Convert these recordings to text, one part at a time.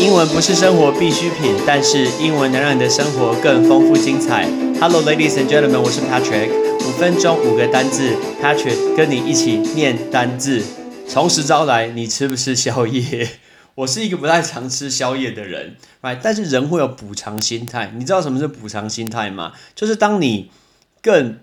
英文不是生活必需品，但是英文能让你的生活更丰富精彩。Hello, ladies and gentlemen，我是 Patrick。五分钟五个单字，Patrick 跟你一起念单字。从实招来，你吃不吃宵夜？我是一个不太常吃宵夜的人，right？但是人会有补偿心态。你知道什么是补偿心态吗？就是当你更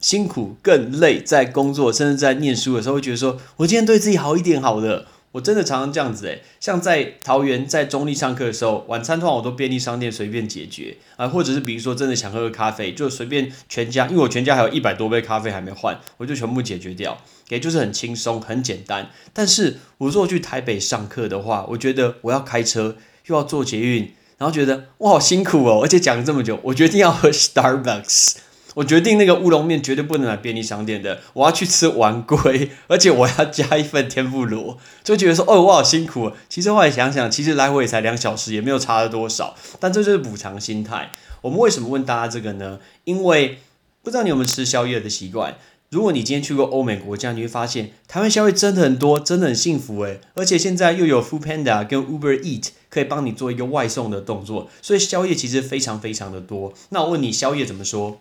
辛苦、更累，在工作甚至在念书的时候，会觉得说，我今天对自己好一点，好了。我真的常常这样子诶，像在桃园在中立上课的时候，晚餐通常我都便利商店随便解决啊，或者是比如说真的想喝个咖啡，就随便全家，因为我全家还有一百多杯咖啡还没换，我就全部解决掉，也就是很轻松很简单。但是我如果去台北上课的话，我觉得我要开车又要坐捷运，然后觉得哇好辛苦哦，而且讲了这么久，我决定要喝 Starbucks。我决定那个乌龙面绝对不能买便利商店的，我要去吃丸龟，而且我要加一份天妇罗，就觉得说哦我好辛苦。其实后来想想，其实来回也才两小时，也没有差了多少。但这就是补偿心态。我们为什么问大家这个呢？因为不知道你有没有吃宵夜的习惯。如果你今天去过欧美国家，你会发现台湾宵夜真的很多，真的很幸福诶。而且现在又有 Food Panda 跟 Uber Eat 可以帮你做一个外送的动作，所以宵夜其实非常非常的多。那我问你，宵夜怎么说？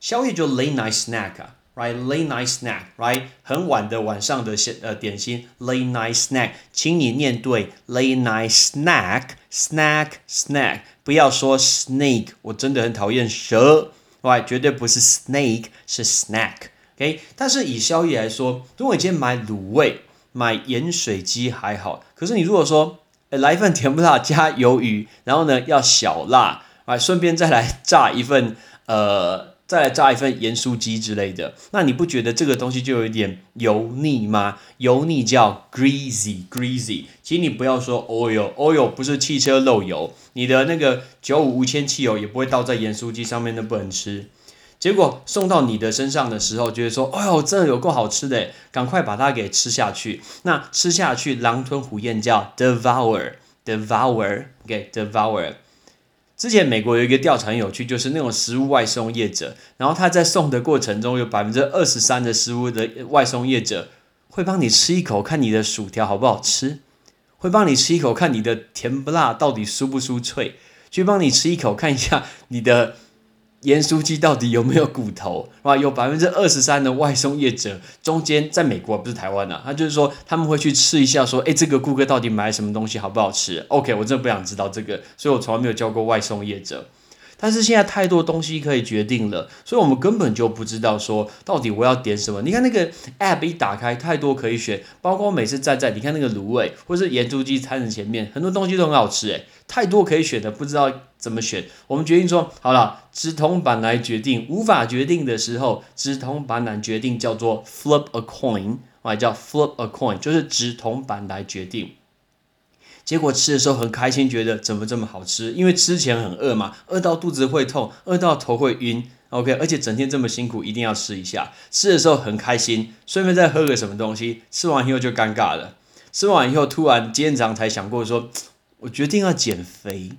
宵夜就 late night snack 啊，right？late night snack，right？很晚的晚上的些呃点心，late night snack，请你念对，late night snack，snack，snack，不要说 snake，我真的很讨厌蛇，right？绝对不是 snake，是 snack，OK？但是以宵夜来说，如果你今天买卤味、买盐水鸡还好，可是你如果说来一份甜不辣加鱿鱼，然后呢要小辣，啊，顺便再来炸一份呃。再来炸一份盐酥鸡之类的，那你不觉得这个东西就有一点油腻吗？油腻叫 greasy，greasy。其实你不要说 oil，oil 不是汽车漏油，你的那个九五无铅汽油也不会倒在盐酥鸡上面，那不能吃。结果送到你的身上的时候，觉得说，哎呦，真的有够好吃的，赶快把它给吃下去。那吃下去，狼吞虎咽叫 devour，devour，OK，devour。之前美国有一个调查很有趣，就是那种食物外送业者，然后他在送的过程中，有百分之二十三的食物的外送业者会帮你吃一口，看你的薯条好不好吃，会帮你吃一口，看你的甜不辣到底酥不酥脆，去帮你吃一口，看一下你的。盐酥鸡到底有没有骨头？啊？有百分之二十三的外送业者中间，在美国不是台湾啊，他就是说他们会去吃一下，说，哎，这个顾客到底买什么东西好不好吃？OK，我真的不想知道这个，所以我从来没有教过外送业者。但是现在太多东西可以决定了，所以我们根本就不知道说到底我要点什么。你看那个 app 一打开，太多可以选，包括每次站在，你看那个卤味或是盐酥鸡餐的前面，很多东西都很好吃，诶，太多可以选的，不知道怎么选。我们决定说好了，直通版来决定，无法决定的时候，直通版来决定叫做 flip a coin，啊，叫 flip a coin，就是直通版来决定。结果吃的时候很开心，觉得怎么这么好吃？因为之前很饿嘛，饿到肚子会痛，饿到头会晕。OK，而且整天这么辛苦，一定要吃一下。吃的时候很开心，顺便再喝个什么东西。吃完以后就尴尬了。吃完以后突然今天早上才想过说，我决定要减肥。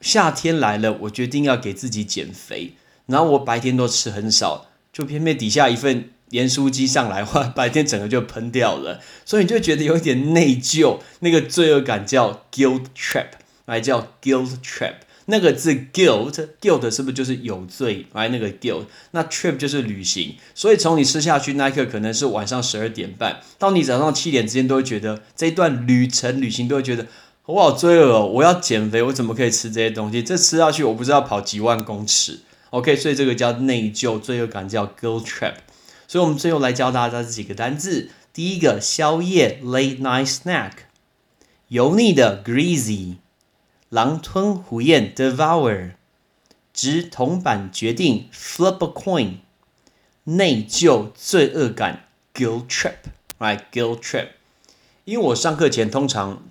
夏天来了，我决定要给自己减肥。然后我白天都吃很少，就偏偏底下一份。盐酥鸡上来话，白天整个就喷掉了，所以你就觉得有一点内疚，那个罪恶感叫 guilt trap，来叫 guilt trap。那个字 guilt，guilt 是不是就是有罪？来那个 guilt，那 trip 就是旅行。所以从你吃下去那一刻，可能是晚上十二点半，到你早上七点之间，都会觉得这一段旅程旅行都会觉得我好罪恶哦，我要减肥，我怎么可以吃这些东西？这吃下去，我不知道跑几万公尺。OK，所以这个叫内疚，罪恶感叫 guilt trap。所以，我们最后来教大家这几个单字。第一个，宵夜 （late night snack），油腻的 （greasy），狼吞虎咽 （devour），直铜板决定 （flip a coin），内疚罪恶感 （guilt trip），right？guilt trip。因为我上课前通常。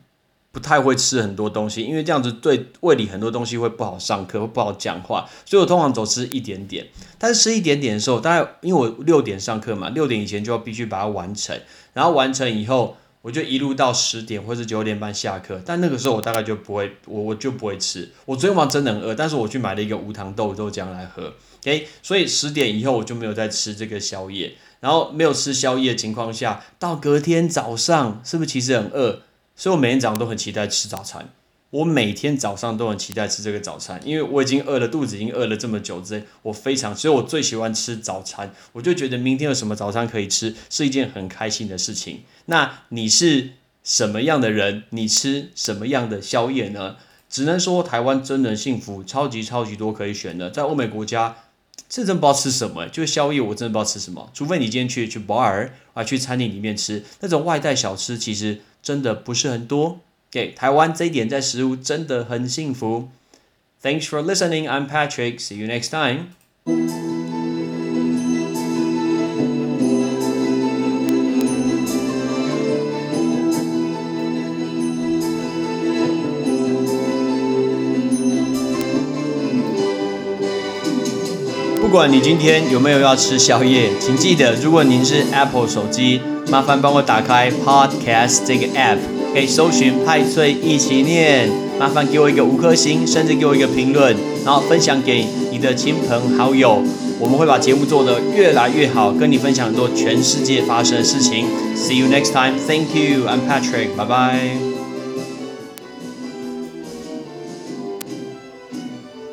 不太会吃很多东西，因为这样子对胃里很多东西会不好上课，会不好讲话，所以我通常走吃一点点。但是吃一点点的时候，大概因为我六点上课嘛，六点以前就要必须把它完成，然后完成以后，我就一路到十点或者九点半下课。但那个时候我大概就不会，我我就不会吃。我昨天晚上真的很饿，但是我去买了一个无糖豆豆浆来喝。OK，所以十点以后我就没有再吃这个宵夜，然后没有吃宵夜的情况下，到隔天早上是不是其实很饿？所以我每天早上都很期待吃早餐，我每天早上都很期待吃这个早餐，因为我已经饿了，肚子已经饿了这么久，之类，我非常，所以我最喜欢吃早餐。我就觉得明天有什么早餐可以吃，是一件很开心的事情。那你是什么样的人？你吃什么样的宵夜呢？只能说台湾真的幸福，超级超级多可以选的。在欧美国家，这真不知道吃什么，就宵夜，我真的不知道吃什么。除非你今天去去 bar 啊，去餐厅里面吃那种外带小吃，其实真的不是很多。给台湾这一点在食物真的很幸福。Thanks for listening. I'm Patrick. See you next time. 不管你今天有没有要吃宵夜，请记得，如果您是 Apple 手机，麻烦帮我打开 Podcast 这个 App。可以搜寻派翠一起念，麻烦给我一个五颗星，甚至给我一个评论，然后分享给你的亲朋好友。我们会把节目做得越来越好，跟你分享很多全世界发生的事情。See you next time. Thank you. I'm Patrick. Bye bye.